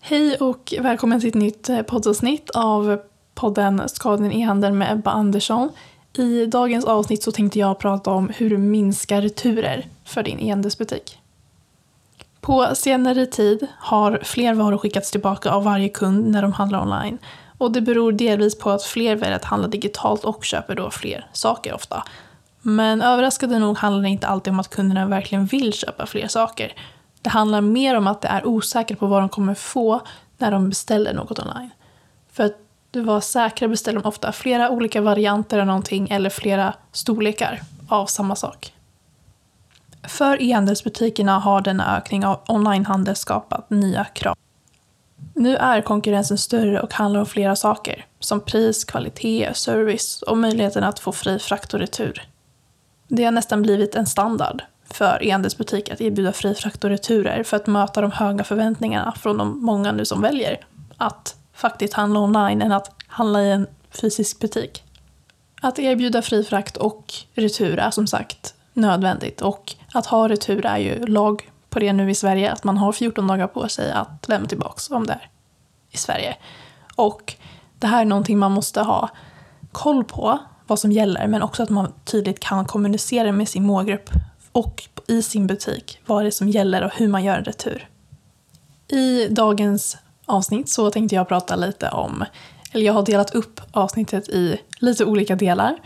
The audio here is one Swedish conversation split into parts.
Hej och välkommen till ett nytt eh, poddavsnitt av podden Skadan i handeln med Ebba Andersson. I dagens avsnitt så tänkte jag prata om hur du minskar returer för din e-handelsbutik. På senare tid har fler varor skickats tillbaka av varje kund när de handlar online. Och det beror delvis på att fler väljer att handla digitalt och köper då fler saker ofta. Men överraskande nog handlar det inte alltid om att kunderna verkligen vill köpa fler saker. Det handlar mer om att det är osäkert på vad de kommer få när de beställer något online. För att vara var säkra beställer de ofta flera olika varianter av någonting eller flera storlekar av samma sak. För e-handelsbutikerna har denna ökning av onlinehandel skapat nya krav. Nu är konkurrensen större och handlar om flera saker, som pris, kvalitet, service och möjligheten att få fri frakt och retur. Det har nästan blivit en standard för e-handelsbutiker att erbjuda fri frakt och returer för att möta de höga förväntningarna från de många nu som väljer att faktiskt handla online än att handla i en fysisk butik. Att erbjuda fri frakt och retur är som sagt nödvändigt och att ha retur är ju lag på det nu i Sverige, att man har 14 dagar på sig att lämna tillbaka om det är i Sverige. Och det här är någonting man måste ha koll på, vad som gäller, men också att man tydligt kan kommunicera med sin målgrupp och i sin butik vad det är som gäller och hur man gör en retur. I dagens avsnitt så tänkte jag prata lite om, eller jag har delat upp avsnittet i lite olika delar.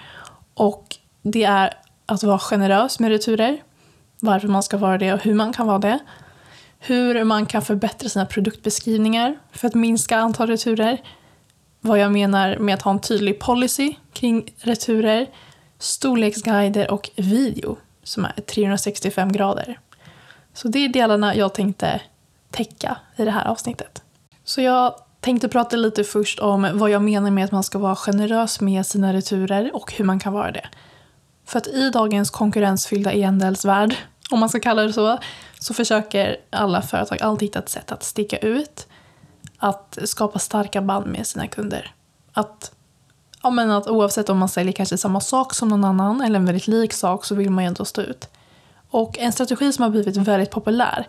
Och det är att vara generös med returer, varför man ska vara det och hur man kan vara det. Hur man kan förbättra sina produktbeskrivningar för att minska antal returer. Vad jag menar med att ha en tydlig policy kring returer, storleksguider och video som är 365 grader. Så det är delarna jag tänkte täcka i det här avsnittet. Så jag tänkte prata lite först om vad jag menar med att man ska vara generös med sina returer och hur man kan vara det. För att i dagens konkurrensfyllda e-handelsvärld, om man ska kalla det så, så försöker alla företag alltid hitta ett sätt att sticka ut, att skapa starka band med sina kunder. Att, ja men att oavsett om man säljer kanske samma sak som någon annan eller en väldigt lik sak så vill man ju ändå stå ut. Och en strategi som har blivit väldigt populär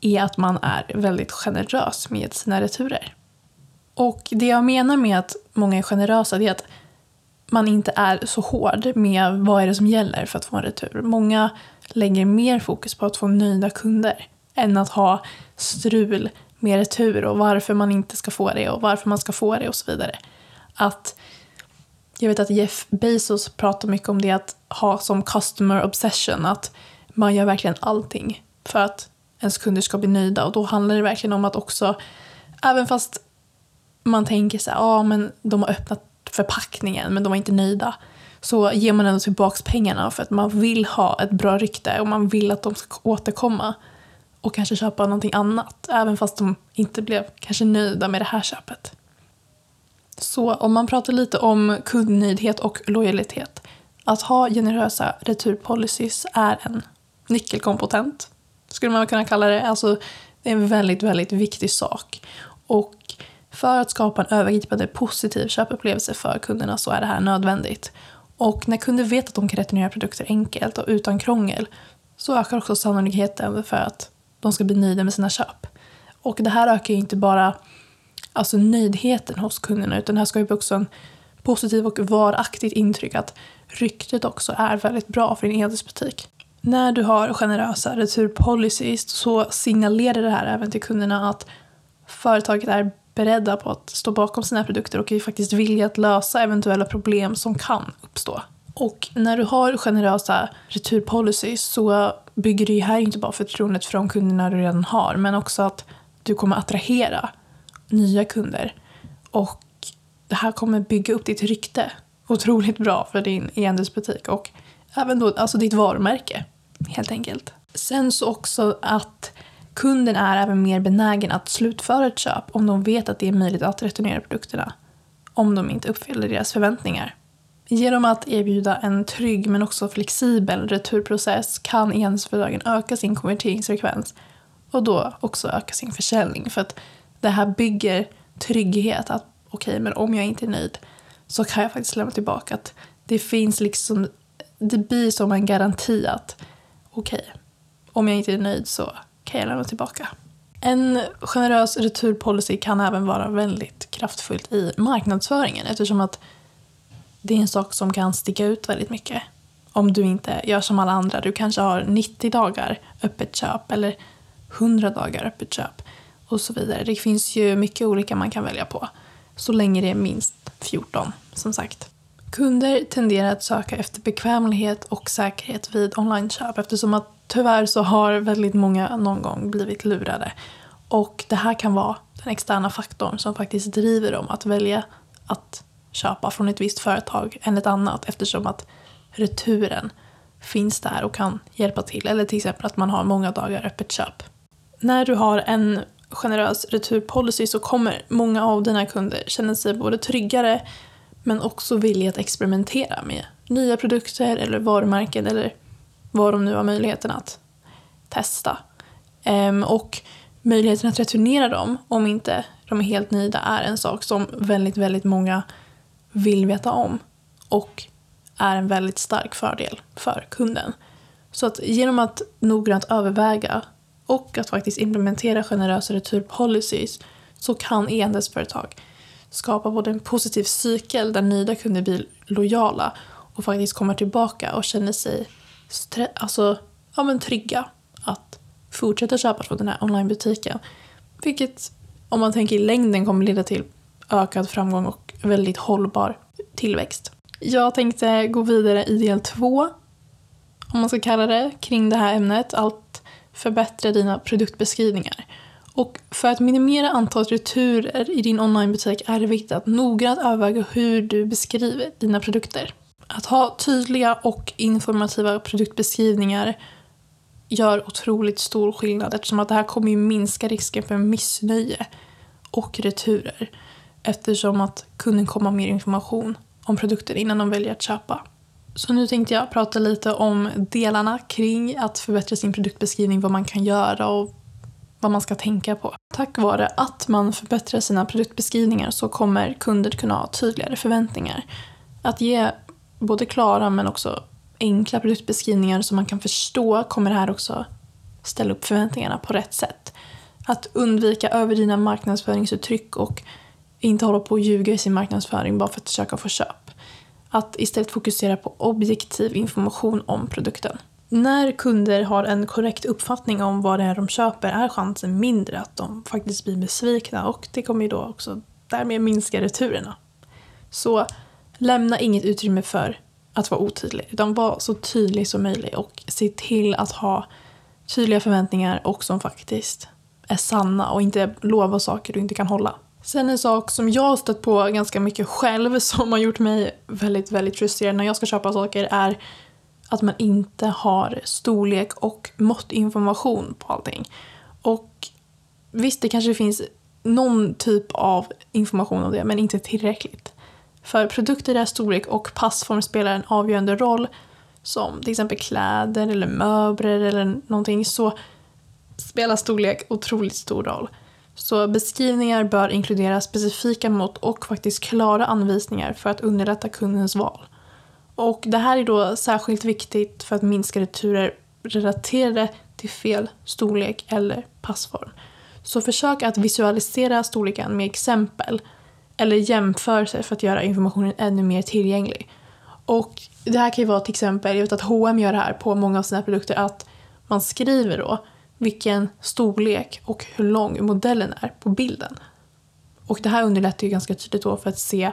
är att man är väldigt generös med sina returer. Och det jag menar med att många är generösa det är att man inte är så hård med vad är det som gäller för att få en retur. Många lägger mer fokus på att få nöjda kunder än att ha strul med retur och varför man inte ska få det och varför man ska få det och så vidare. Att jag vet att Jeff Bezos pratar mycket om det att ha som customer obsession, att man gör verkligen allting för att ens kunder ska bli nöjda och då handlar det verkligen om att också, även fast man tänker så här, ja men de har öppnat förpackningen men de var inte nöjda. Så ger man ändå tillbaka pengarna för att man vill ha ett bra rykte och man vill att de ska återkomma och kanske köpa någonting annat, även fast de inte blev kanske nöjda med det här köpet. Så om man pratar lite om kundnöjdhet och lojalitet. Att ha generösa returpolicies är en nyckelkompetent, skulle man kunna kalla det. Alltså, det är en väldigt, väldigt viktig sak. Och för att skapa en övergripande positiv köpupplevelse för kunderna så är det här nödvändigt. Och när kunder vet att de kan returnera produkter enkelt och utan krångel så ökar också sannolikheten för att de ska bli nöjda med sina köp. Och det här ökar ju inte bara alltså nöjdheten hos kunderna utan det här skapar också en positiv och varaktigt intryck att ryktet också är väldigt bra för din e-handelsbutik. När du har generösa returpolicies så signalerar det här även till kunderna att företaget är beredda på att stå bakom sina produkter och är faktiskt villiga att lösa eventuella problem som kan uppstå. Och när du har generösa returpolicies så bygger det ju här inte bara förtroendet från kunderna du redan har men också att du kommer attrahera nya kunder. Och det här kommer bygga upp ditt rykte otroligt bra för din e-handelsbutik och även då alltså ditt varumärke helt enkelt. Sen så också att kunden är även mer benägen att slutföra ett köp om de vet att det är möjligt att returnera produkterna om de inte uppfyller deras förväntningar. Genom att erbjuda en trygg men också flexibel returprocess kan enhetsföretagen öka sin konverteringsfrekvens och då också öka sin försäljning för att det här bygger trygghet att okej, okay, men om jag inte är nöjd så kan jag faktiskt lämna tillbaka. Att det finns liksom, det blir som en garanti att okej, okay, om jag inte är nöjd så kan jag lämna tillbaka. En generös returpolicy kan även vara väldigt kraftfullt i marknadsföringen eftersom att det är en sak som kan sticka ut väldigt mycket. Om du inte gör som alla andra. Du kanske har 90 dagar öppet köp eller 100 dagar öppet köp och så vidare. Det finns ju mycket olika man kan välja på. Så länge det är minst 14, som sagt. Kunder tenderar att söka efter bekvämlighet och säkerhet vid onlineköp eftersom att tyvärr så har väldigt många någon gång blivit lurade. Och det här kan vara den externa faktorn som faktiskt driver dem att välja att köpa från ett visst företag än ett annat eftersom att returen finns där och kan hjälpa till. Eller till exempel att man har många dagar öppet köp. När du har en generös returpolicy så kommer många av dina kunder känna sig både tryggare men också villiga att experimentera med nya produkter eller varumärken eller vad de nu har möjligheten att testa. Ehm, och möjligheten att returnera dem om inte de är helt nöjda är en sak som väldigt, väldigt många vill veta om och är en väldigt stark fördel för kunden. Så att genom att noggrant överväga och att faktiskt implementera generösa returpolicies så kan e-handelsföretag skapa både en positiv cykel där nöjda kunder blir lojala och faktiskt kommer tillbaka och känner sig alltså, ja, men trygga att fortsätta köpa från den här onlinebutiken. Vilket om man tänker i längden kommer leda till ökad framgång och väldigt hållbar tillväxt. Jag tänkte gå vidare i del två, om man ska kalla det, kring det här ämnet. Allt förbättra dina produktbeskrivningar. Och för att minimera antalet returer i din onlinebutik är det viktigt att noggrant överväga hur du beskriver dina produkter. Att ha tydliga och informativa produktbeskrivningar gör otroligt stor skillnad eftersom att det här kommer ju minska risken för missnöje och returer eftersom att kunden kommer ha mer information om produkten innan de väljer att köpa. Så nu tänkte jag prata lite om delarna kring att förbättra sin produktbeskrivning, vad man kan göra och vad man ska tänka på. Tack vare att man förbättrar sina produktbeskrivningar så kommer kunder kunna ha tydligare förväntningar. Att ge både klara men också enkla produktbeskrivningar som man kan förstå kommer det här också ställa upp förväntningarna på rätt sätt. Att undvika överdrivna marknadsföringsuttryck och inte hålla på och ljuga i sin marknadsföring bara för att försöka få köp. Att istället fokusera på objektiv information om produkten. När kunder har en korrekt uppfattning om vad det är de köper är chansen mindre att de faktiskt blir besvikna och det kommer ju då också därmed minska returerna. Så lämna inget utrymme för att vara otydlig utan var så tydlig som möjligt och se till att ha tydliga förväntningar och som faktiskt är sanna och inte lova saker du inte kan hålla. Sen en sak som jag har stött på ganska mycket själv som har gjort mig väldigt, väldigt frustrerad när jag ska köpa saker är att man inte har storlek och måttinformation på allting. Och visst, det kanske finns någon typ av information om det, men inte tillräckligt. För produkter där storlek och passform spelar en avgörande roll, som till exempel kläder eller möbler eller någonting, så spelar storlek otroligt stor roll. Så beskrivningar bör inkludera specifika mått och faktiskt klara anvisningar för att underlätta kundens val. Och det här är då särskilt viktigt för att minska returer relaterade till fel storlek eller passform. Så försök att visualisera storleken med exempel eller jämförelser för att göra informationen ännu mer tillgänglig. Och det här kan ju vara till exempel, jag vet att H&M gör det här på många av sina produkter, att man skriver då vilken storlek och hur lång modellen är på bilden. Och det här underlättar ju ganska tydligt då för att se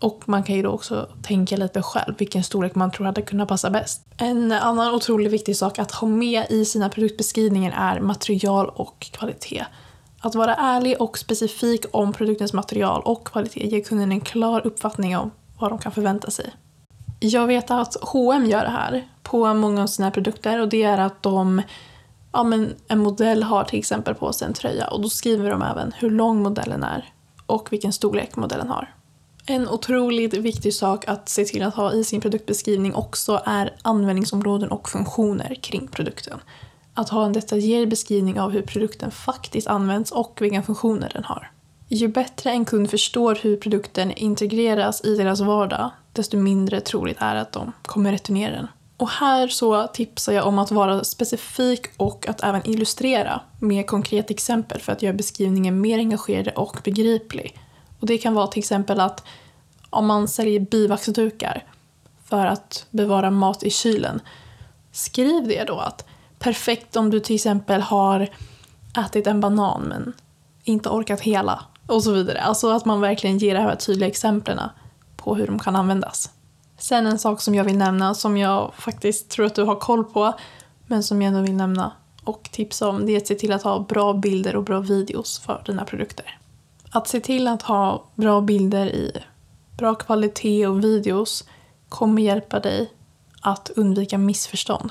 och man kan ju då också tänka lite själv vilken storlek man tror hade kunnat passa bäst. En annan otroligt viktig sak att ha med i sina produktbeskrivningar är material och kvalitet. Att vara ärlig och specifik om produktens material och kvalitet ger kunden en klar uppfattning om vad de kan förvänta sig. Jag vet att H&M gör det här på många av sina produkter och det är att de ja, men en modell har till exempel på sig en tröja och då skriver de även hur lång modellen är och vilken storlek modellen har. En otroligt viktig sak att se till att ha i sin produktbeskrivning också är användningsområden och funktioner kring produkten. Att ha en detaljerad beskrivning av hur produkten faktiskt används och vilka funktioner den har. Ju bättre en kund förstår hur produkten integreras i deras vardag, desto mindre troligt är att de kommer returnera den. Och här så tipsar jag om att vara specifik och att även illustrera med konkret exempel för att göra beskrivningen mer engagerande och begriplig. Och det kan vara till exempel att om man säljer bivaxdukar för att bevara mat i kylen, skriv det då att perfekt om du till exempel har ätit en banan men inte orkat hela och så vidare. Alltså att man verkligen ger de här tydliga exemplen på hur de kan användas. Sen en sak som jag vill nämna som jag faktiskt tror att du har koll på men som jag ändå vill nämna och tipsa om det är att se till att ha bra bilder och bra videos för dina produkter. Att se till att ha bra bilder i bra kvalitet och videos kommer hjälpa dig att undvika missförstånd.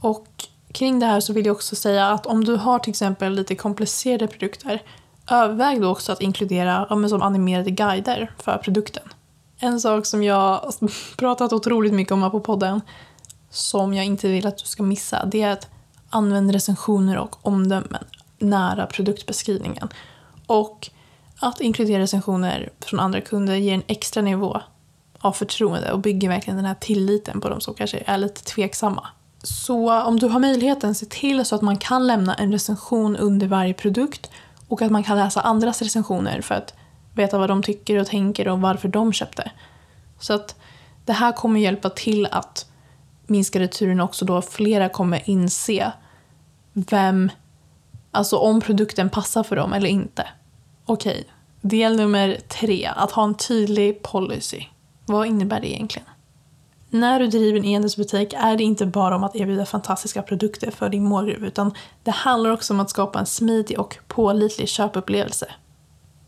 Och kring det här så vill jag också säga att om du har till exempel lite komplicerade produkter överväg då också att inkludera ja, som animerade guider för produkten. En sak som jag pratat otroligt mycket om här på podden som jag inte vill att du ska missa det är att använda recensioner och omdömen nära produktbeskrivningen. Och att inkludera recensioner från andra kunder ger en extra nivå av förtroende och bygger verkligen den här tilliten på de som kanske är lite tveksamma. Så om du har möjligheten, se till så att man kan lämna en recension under varje produkt och att man kan läsa andras recensioner för att veta vad de tycker och tänker och varför de köpte. Så att det här kommer hjälpa till att minska returerna också då flera kommer inse vem, alltså om produkten passar för dem eller inte. Okej, del nummer tre, att ha en tydlig policy. Vad innebär det egentligen? När du driver en e-handelsbutik är det inte bara om att erbjuda fantastiska produkter för din målgrupp utan det handlar också om att skapa en smidig och pålitlig köpupplevelse.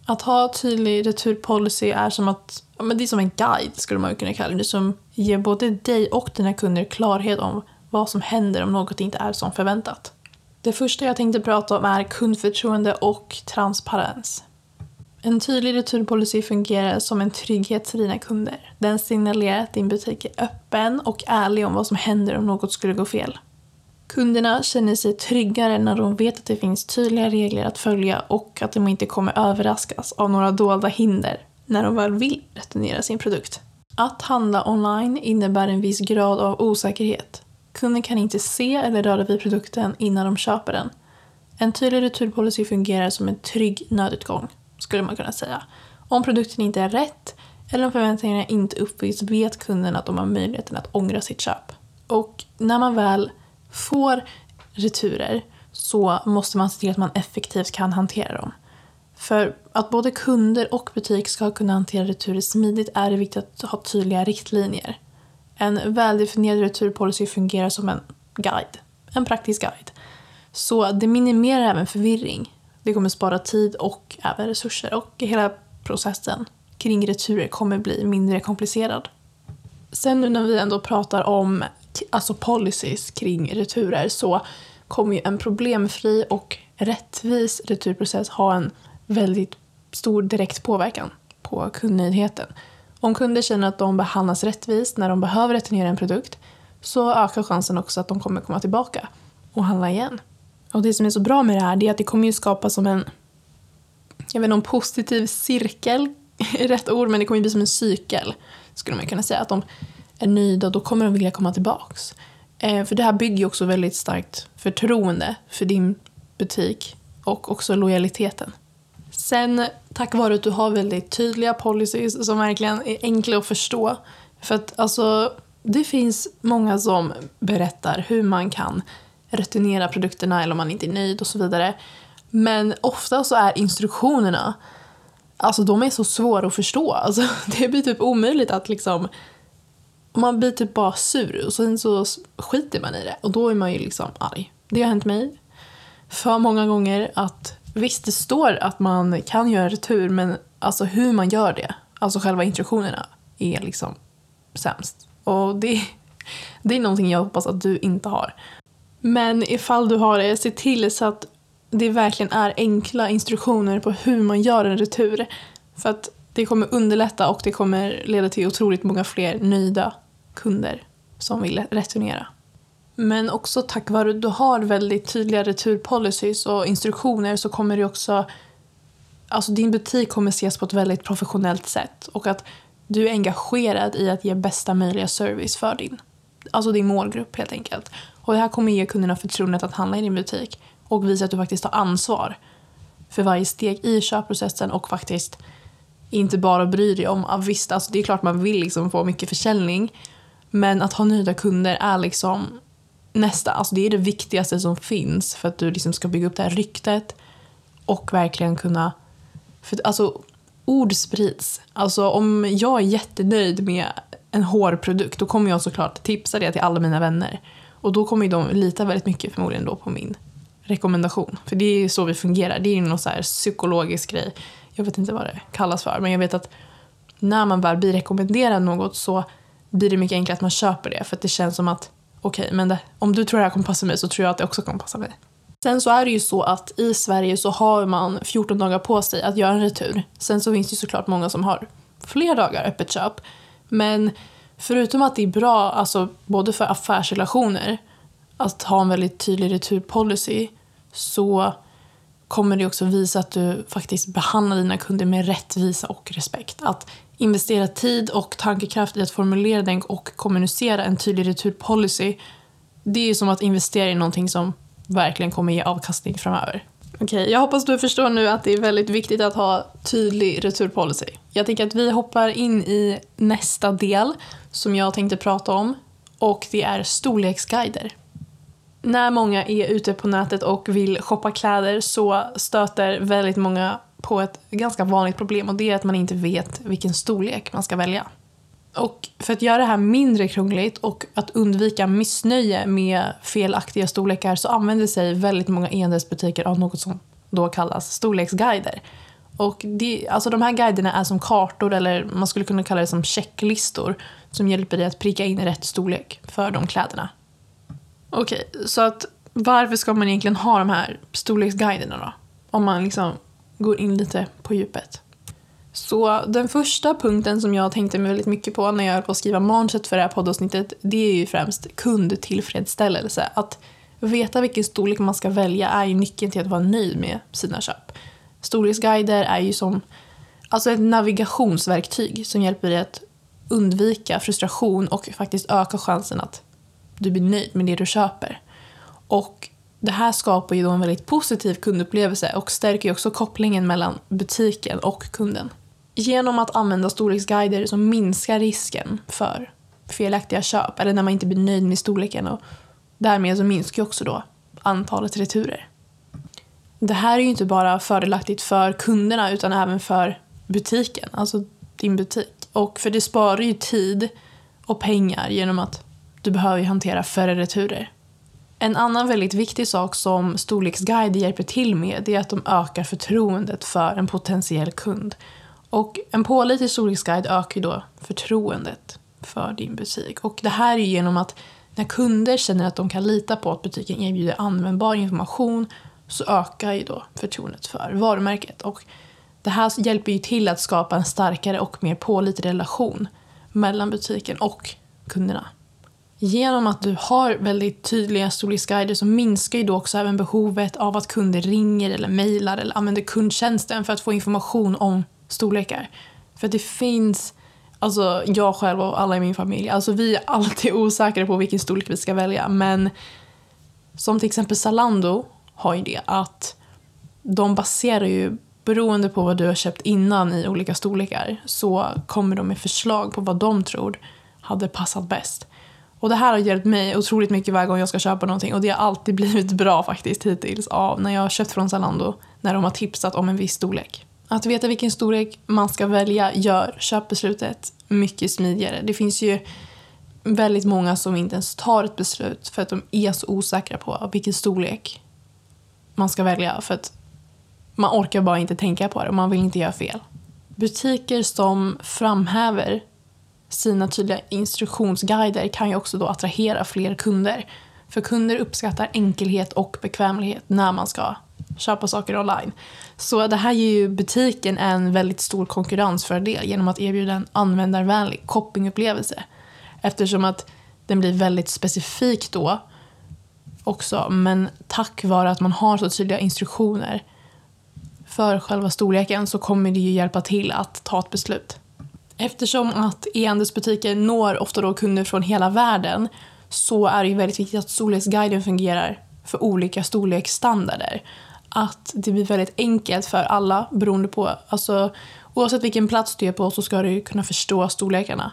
Att ha tydlig returpolicy är som att, ja, men det är som en guide skulle man kunna kalla det, som ger både dig och dina kunder klarhet om vad som händer om något inte är som förväntat. Det första jag tänkte prata om är kundförtroende och transparens. En tydlig returpolicy fungerar som en trygghet för dina kunder. Den signalerar att din butik är öppen och ärlig om vad som händer om något skulle gå fel. Kunderna känner sig tryggare när de vet att det finns tydliga regler att följa och att de inte kommer överraskas av några dolda hinder när de väl vill returnera sin produkt. Att handla online innebär en viss grad av osäkerhet. Kunden kan inte se eller röra vid produkten innan de köper den. En tydlig returpolicy fungerar som en trygg nödutgång skulle man kunna säga. Om produkten inte är rätt eller om förväntningarna inte uppfylls vet kunden att de har möjligheten att ångra sitt köp. Och när man väl får returer så måste man se till att man effektivt kan hantera dem. För att både kunder och butik ska kunna hantera returer smidigt är det viktigt att ha tydliga riktlinjer. En väldefinierad returpolicy fungerar som en guide, en praktisk guide. Så det minimerar även förvirring det kommer spara tid och även resurser och hela processen kring returer kommer bli mindre komplicerad. Sen nu när vi ändå pratar om alltså policies kring returer så kommer ju en problemfri och rättvis returprocess ha en väldigt stor direkt påverkan på kundnöjdheten. Om kunder känner att de behandlas rättvist när de behöver returnera en produkt så ökar chansen också att de kommer komma tillbaka och handla igen. Och det som är så bra med det här är att det kommer ju skapa som en, jag vet inte om positiv cirkel är rätt ord, men det kommer ju bli som en cykel. Skulle man kunna säga. Att de är nöjda då kommer de vilja komma tillbaks. Eh, för det här bygger ju också väldigt starkt förtroende för din butik och också lojaliteten. Sen tack vare att du har väldigt tydliga policies som verkligen är enkla att förstå. För att alltså, det finns många som berättar hur man kan returnera produkterna eller om man inte är nöjd och så vidare. Men ofta så är instruktionerna, alltså de är så svåra att förstå. Alltså, det blir typ omöjligt att liksom, man blir typ bara sur och sen så skiter man i det och då är man ju liksom arg. Det har hänt mig för många gånger att visst det står att man kan göra retur men alltså hur man gör det, alltså själva instruktionerna är liksom sämst. Och det, det är någonting jag hoppas att du inte har. Men ifall du har det, se till så att det verkligen är enkla instruktioner på hur man gör en retur. För att det kommer underlätta och det kommer leda till otroligt många fler nöjda kunder som vill returnera. Men också tack vare att du har väldigt tydliga returpolicies och instruktioner så kommer du också... Alltså din butik kommer ses på ett väldigt professionellt sätt och att du är engagerad i att ge bästa möjliga service för din alltså din målgrupp helt enkelt. Och det här kommer ge kunderna förtroendet att handla i din butik och visa att du faktiskt tar ansvar för varje steg i köpprocessen och faktiskt inte bara bryr dig om, visst alltså det är klart man vill liksom få mycket försäljning men att ha nöjda kunder är liksom nästa, alltså det är det viktigaste som finns för att du liksom ska bygga upp det här ryktet och verkligen kunna, för alltså ord sprids. Alltså om jag är jättenöjd med en hårprodukt då kommer jag såklart tipsa det till alla mina vänner. Och då kommer de lita väldigt mycket förmodligen då på min rekommendation. För det är ju så vi fungerar. Det är ju någon så här psykologisk grej. Jag vet inte vad det kallas för men jag vet att när man väl blir rekommenderad något så blir det mycket enklare att man köper det för att det känns som att okej, okay, men det, om du tror det här kommer passa mig så tror jag att det också kommer passa mig. Sen så är det ju så att i Sverige så har man 14 dagar på sig att göra en retur. Sen så finns det ju såklart många som har fler dagar öppet köp. Men förutom att det är bra, alltså både för affärsrelationer, att ha en väldigt tydlig returpolicy så kommer det också visa att du faktiskt behandlar dina kunder med rättvisa och respekt. Att investera tid och tankekraft i att formulera den och kommunicera en tydlig returpolicy det är som att investera i någonting som verkligen kommer ge avkastning framöver. Okej, okay, jag hoppas du förstår nu att det är väldigt viktigt att ha tydlig returpolicy. Jag tänker att vi hoppar in i nästa del som jag tänkte prata om och det är storleksguider. När många är ute på nätet och vill shoppa kläder så stöter väldigt många på ett ganska vanligt problem och det är att man inte vet vilken storlek man ska välja. Och för att göra det här mindre krångligt och att undvika missnöje med felaktiga storlekar så använder sig väldigt många e-handelsbutiker av något som då kallas storleksguider. Och det, alltså de här guiderna är som kartor eller man skulle kunna kalla det som checklistor som hjälper dig att pricka in rätt storlek för de kläderna. Okej, okay, så att varför ska man egentligen ha de här storleksguiderna då? Om man liksom går in lite på djupet. Så den första punkten som jag tänkte mig väldigt mycket på när jag höll på att skriva manuset för det här poddavsnittet, det är ju främst kundtillfredsställelse. Att veta vilken storlek man ska välja är ju nyckeln till att vara nöjd med sina köp. Storleksguider är ju som alltså ett navigationsverktyg som hjälper dig att undvika frustration och faktiskt öka chansen att du blir nöjd med det du köper. Och det här skapar ju då en väldigt positiv kundupplevelse och stärker ju också kopplingen mellan butiken och kunden. Genom att använda storleksguider så minskar risken för felaktiga köp eller när man inte blir nöjd med storleken och därmed så minskar också då antalet returer. Det här är ju inte bara fördelaktigt för kunderna utan även för butiken, alltså din butik. Och för det sparar ju tid och pengar genom att du behöver hantera färre returer. En annan väldigt viktig sak som storleksguider hjälper till med är att de ökar förtroendet för en potentiell kund. Och en pålitlig storleksguide ökar då förtroendet för din butik. Och det här är genom att när kunder känner att de kan lita på att butiken erbjuder användbar information så ökar ju då förtroendet för varumärket. Och det här hjälper ju till att skapa en starkare och mer pålitlig relation mellan butiken och kunderna. Genom att du har väldigt tydliga storleksguider så minskar ju då också även behovet av att kunder ringer eller mejlar eller använder kundtjänsten för att få information om storlekar. För det finns, alltså jag själv och alla i min familj, alltså vi är alltid osäkra på vilken storlek vi ska välja men som till exempel Zalando har ju det att de baserar ju beroende på vad du har köpt innan i olika storlekar så kommer de med förslag på vad de tror hade passat bäst. Och det här har hjälpt mig otroligt mycket varje gång jag ska köpa någonting och det har alltid blivit bra faktiskt hittills av när jag har köpt från Zalando när de har tipsat om en viss storlek. Att veta vilken storlek man ska välja gör köpbeslutet mycket smidigare. Det finns ju väldigt många som inte ens tar ett beslut för att de är så osäkra på vilken storlek man ska välja för att man orkar bara inte tänka på det och man vill inte göra fel. Butiker som framhäver sina tydliga instruktionsguider kan ju också då attrahera fler kunder. För kunder uppskattar enkelhet och bekvämlighet när man ska köpa saker online. Så det här ger ju butiken en väldigt stor konkurrensfördel genom att erbjuda en användarvänlig shoppingupplevelse. Eftersom att den blir väldigt specifik då också, men tack vare att man har så tydliga instruktioner för själva storleken så kommer det ju hjälpa till att ta ett beslut. Eftersom att e-handelsbutiker når ofta då kunder från hela världen så är det ju väldigt viktigt att storleksguiden fungerar för olika storleksstandarder. Att det blir väldigt enkelt för alla beroende på, alltså oavsett vilken plats du är på så ska du kunna förstå storlekarna.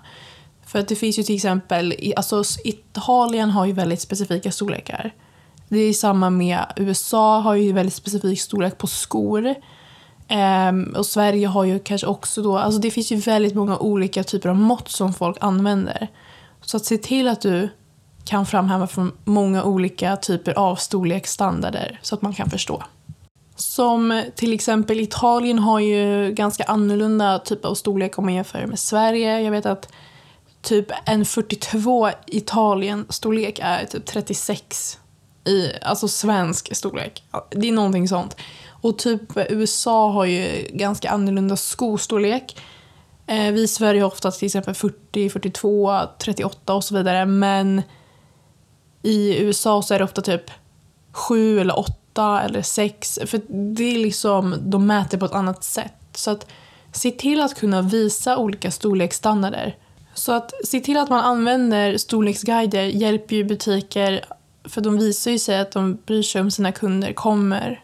För att det finns ju till exempel, alltså Italien har ju väldigt specifika storlekar. Det är samma med USA har ju väldigt specifik storlek på skor. Um, och Sverige har ju kanske också då, alltså det finns ju väldigt många olika typer av mått som folk använder. Så att se till att du kan framhäva från många olika typer av storleksstandarder så att man kan förstå. Som till exempel Italien har ju ganska annorlunda typ av storlek om man jämför med Sverige. Jag vet att typ en 42 Italien-storlek är typ 36 i alltså svensk storlek. Det är någonting sånt. Och typ USA har ju ganska annorlunda skostorlek. Eh, vi i Sverige har ofta till exempel 40, 42, 38 och så vidare. Men i USA så är det ofta typ 7 eller 8 eller 6. För det är liksom, de mäter på ett annat sätt. Så att se till att kunna visa olika storleksstandarder. Så att se till att man använder storleksguider hjälper ju butiker för de visar ju sig att de bryr sig om sina kunder kommer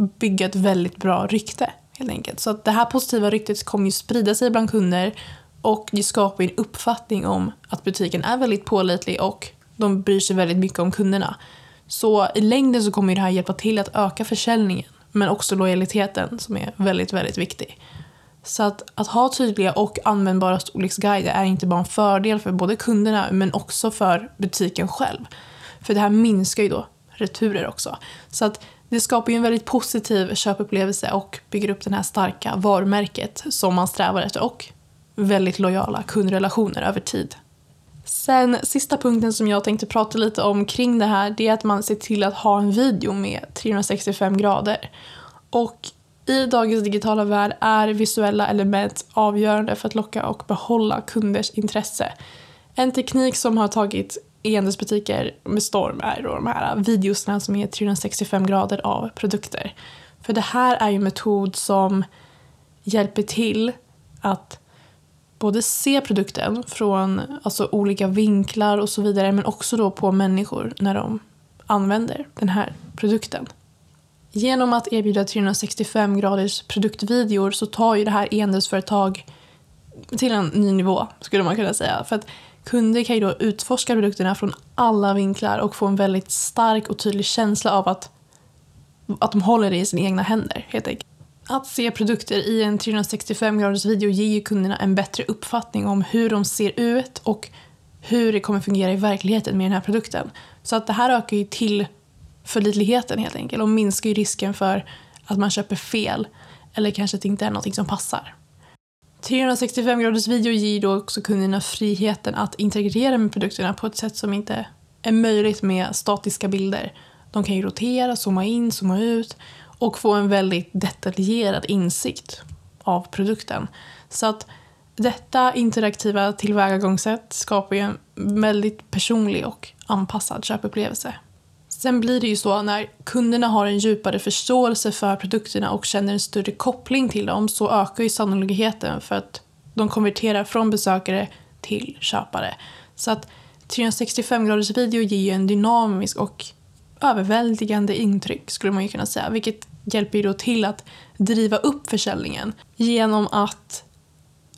bygga ett väldigt bra rykte helt enkelt. Så att det här positiva ryktet kommer ju sprida sig bland kunder och det skapar en uppfattning om att butiken är väldigt pålitlig och de bryr sig väldigt mycket om kunderna. Så i längden så kommer det här hjälpa till att öka försäljningen men också lojaliteten som är väldigt, väldigt viktig. Så att, att ha tydliga och användbara storleksguider är inte bara en fördel för både kunderna men också för butiken själv. För det här minskar ju då returer också. Så att det skapar ju en väldigt positiv köpupplevelse och bygger upp det här starka varumärket som man strävar efter och väldigt lojala kundrelationer över tid. Sen sista punkten som jag tänkte prata lite om kring det här det är att man ser till att ha en video med 365 grader. Och i dagens digitala värld är visuella element avgörande för att locka och behålla kunders intresse. En teknik som har tagit e-handelsbutiker med storm är då de här videosarna som är 365 grader av produkter. För det här är ju en metod som hjälper till att både se produkten från alltså, olika vinklar och så vidare men också då på människor när de använder den här produkten. Genom att erbjuda 365 graders produktvideor så tar ju det här e-handelsföretag till en ny nivå skulle man kunna säga. För att Kunder kan ju då utforska produkterna från alla vinklar och få en väldigt stark och tydlig känsla av att, att de håller det i sina egna händer. helt enkelt. Att se produkter i en 365 graders video ger ju kunderna en bättre uppfattning om hur de ser ut och hur det kommer fungera i verkligheten med den här produkten. Så att det här ökar ju till förlitligheten helt enkelt och minskar ju risken för att man köper fel eller kanske att det inte är något som passar. 365 graders video ger då också kunderna friheten att integrera med produkterna på ett sätt som inte är möjligt med statiska bilder. De kan ju rotera, zooma in, zooma ut och få en väldigt detaljerad insikt av produkten. Så att detta interaktiva tillvägagångssätt skapar ju en väldigt personlig och anpassad köpupplevelse. Sen blir det ju så när kunderna har en djupare förståelse för produkterna och känner en större koppling till dem så ökar ju sannolikheten för att de konverterar från besökare till köpare. Så att 365 graders video ger ju en dynamisk och överväldigande intryck skulle man ju kunna säga, vilket hjälper ju då till att driva upp försäljningen genom att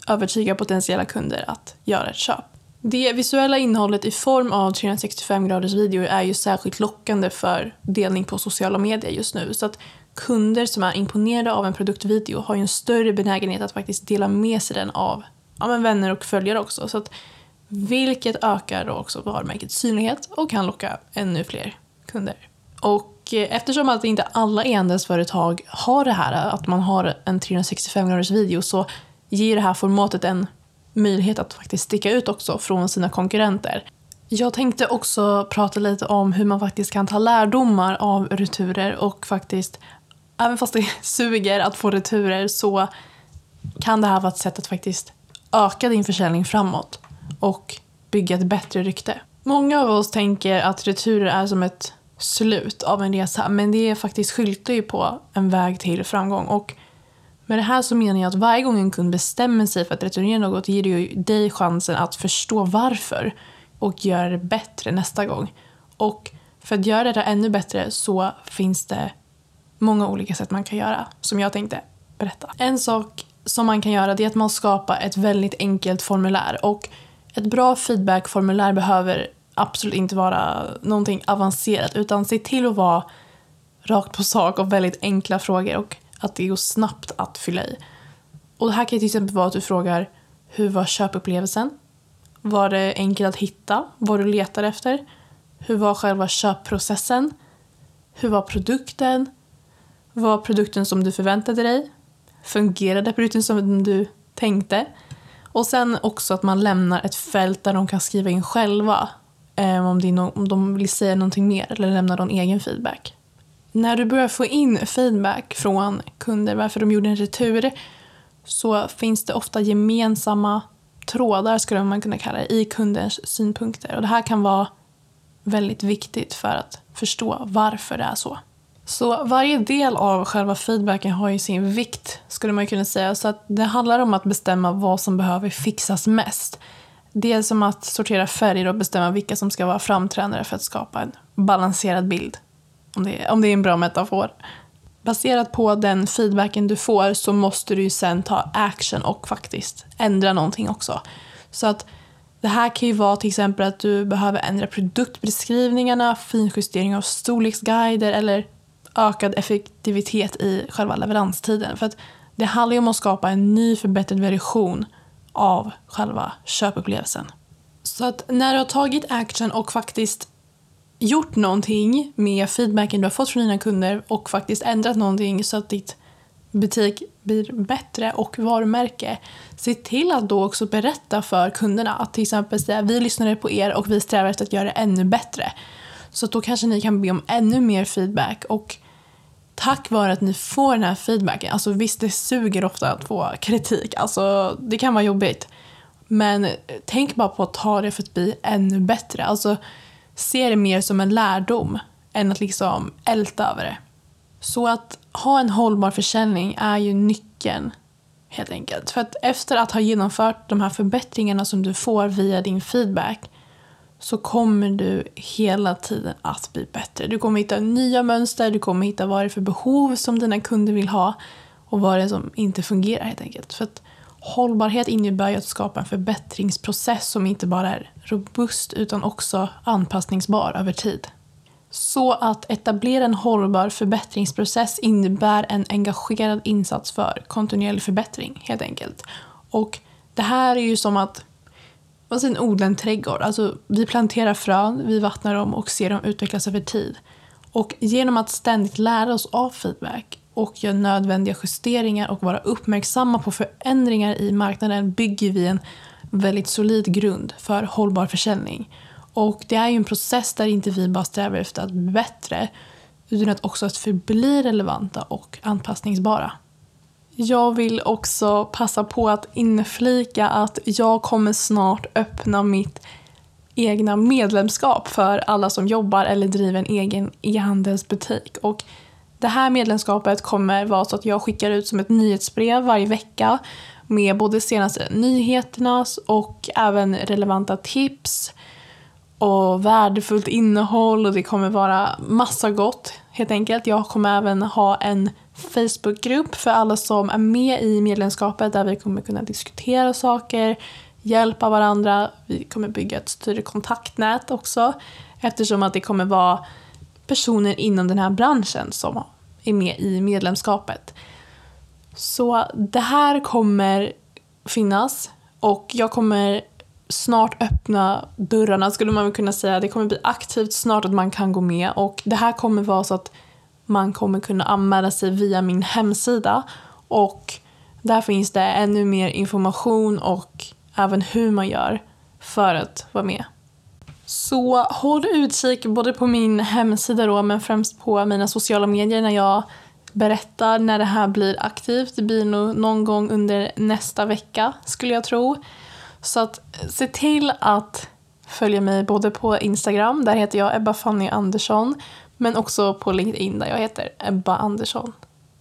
övertyga potentiella kunder att göra ett köp. Det visuella innehållet i form av 365 graders video är ju särskilt lockande för delning på sociala medier just nu. Så att kunder som är imponerade av en produktvideo har ju en större benägenhet att faktiskt dela med sig den av ja, men vänner och följare också. Så att, vilket ökar då också varumärkets synlighet och kan locka ännu fler kunder. Och eh, eftersom att inte alla e-handelsföretag har det här, att man har en 365 graders video, så ger det här formatet en möjlighet att faktiskt sticka ut också från sina konkurrenter. Jag tänkte också prata lite om hur man faktiskt kan ta lärdomar av returer och faktiskt, även fast det suger att få returer så kan det här vara ett sätt att faktiskt öka din försäljning framåt och bygga ett bättre rykte. Många av oss tänker att returer är som ett slut av en resa men det är faktiskt skyltar ju på en väg till framgång och med det här så menar jag att varje gång en kund bestämmer sig för att returnera något ger det ju dig chansen att förstå varför. och göra det bättre nästa gång. Och för att göra det ännu bättre så finns det många olika sätt man kan göra som jag tänkte berätta. En sak som man kan göra det är att man skapar ett väldigt enkelt formulär och ett bra feedbackformulär behöver absolut inte vara någonting avancerat utan se till att vara rakt på sak och väldigt enkla frågor och att det går snabbt att fylla i. Och det här kan till exempel vara att du frågar hur var köpupplevelsen? Var det enkelt att hitta vad du letar efter? Hur var själva köpprocessen? Hur var produkten? Var produkten som du förväntade dig? Fungerade produkten som du tänkte? Och sen också att man lämnar ett fält där de kan skriva in själva eh, om, det är no om de vill säga någonting mer eller lämna någon egen feedback. När du börjar få in feedback från kunder varför de gjorde en retur så finns det ofta gemensamma trådar skulle man kunna kalla det, i kundens synpunkter. Och det här kan vara väldigt viktigt för att förstå varför det är så. Så varje del av själva feedbacken har ju sin vikt, skulle man kunna säga. Så att det handlar om att bestämma vad som behöver fixas mest. Det är som att sortera färger och bestämma vilka som ska vara framträdande för att skapa en balanserad bild. Om det, är, om det är en bra metafor. Baserat på den feedbacken du får så måste du ju sen ta action och faktiskt ändra någonting också. Så att det här kan ju vara till exempel att du behöver ändra produktbeskrivningarna, finjustering av storleksguider eller ökad effektivitet i själva leveranstiden. För att det handlar ju om att skapa en ny förbättrad version av själva köpupplevelsen. Så att när du har tagit action och faktiskt gjort någonting med feedbacken du har fått från dina kunder och faktiskt ändrat någonting så att ditt butik blir bättre och varumärke. Se till att då också berätta för kunderna att till exempel säga vi lyssnade på er och vi strävar efter att göra det ännu bättre. Så då kanske ni kan be om ännu mer feedback och tack vare att ni får den här feedbacken, alltså visst det suger ofta att få kritik, alltså det kan vara jobbigt. Men tänk bara på att ta det för att bli ännu bättre. Alltså se det mer som en lärdom än att liksom älta över det. Så att ha en hållbar försäljning är ju nyckeln helt enkelt. För att efter att ha genomfört de här förbättringarna som du får via din feedback så kommer du hela tiden att bli bättre. Du kommer hitta nya mönster, du kommer hitta vad det är för behov som dina kunder vill ha och vad det är som inte fungerar helt enkelt. För att hållbarhet innebär ju att skapa en förbättringsprocess som inte bara är robust utan också anpassningsbar över tid. Så att etablera en hållbar förbättringsprocess innebär en engagerad insats för kontinuerlig förbättring helt enkelt. Och det här är ju som att vad säger, odla en trädgård. Alltså, vi planterar frön, vi vattnar dem och ser dem utvecklas över tid. Och genom att ständigt lära oss av feedback och göra nödvändiga justeringar och vara uppmärksamma på förändringar i marknaden bygger vi en väldigt solid grund för hållbar försäljning. Och det är ju en process där inte vi bara strävar efter att bli bättre utan att också att förbli relevanta och anpassningsbara. Jag vill också passa på att inflika att jag kommer snart öppna mitt egna medlemskap för alla som jobbar eller driver en egen e-handelsbutik. Och det här medlemskapet kommer vara så att jag skickar ut som ett nyhetsbrev varje vecka med både senaste nyheterna och även relevanta tips och värdefullt innehåll och det kommer vara massa gott helt enkelt. Jag kommer även ha en Facebookgrupp för alla som är med i medlemskapet där vi kommer kunna diskutera saker, hjälpa varandra. Vi kommer bygga ett större kontaktnät också eftersom att det kommer vara personer inom den här branschen som är med i medlemskapet. Så det här kommer finnas och jag kommer snart öppna dörrarna skulle man väl kunna säga. Det kommer bli aktivt snart att man kan gå med och det här kommer vara så att man kommer kunna anmäla sig via min hemsida och där finns det ännu mer information och även hur man gör för att vara med. Så håll utkik både på min hemsida då men främst på mina sociala medier när jag berättar när det här blir aktivt. Det blir nog någon gång under nästa vecka skulle jag tro. Så att se till att följa mig både på Instagram, där heter jag Ebba Fanny Andersson, men också på LinkedIn där jag heter Ebba Andersson.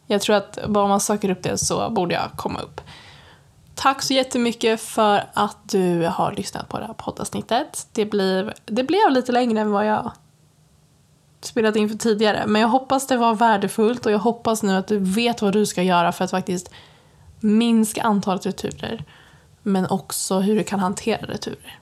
Jag tror att bara om man söker upp det så borde jag komma upp tack så jättemycket för att du har lyssnat på det här poddavsnittet. Det blev, det blev lite längre än vad jag spelat in för tidigare. Men jag hoppas det var värdefullt och jag hoppas nu att du vet vad du ska göra för att faktiskt minska antalet returer. Men också hur du kan hantera returer.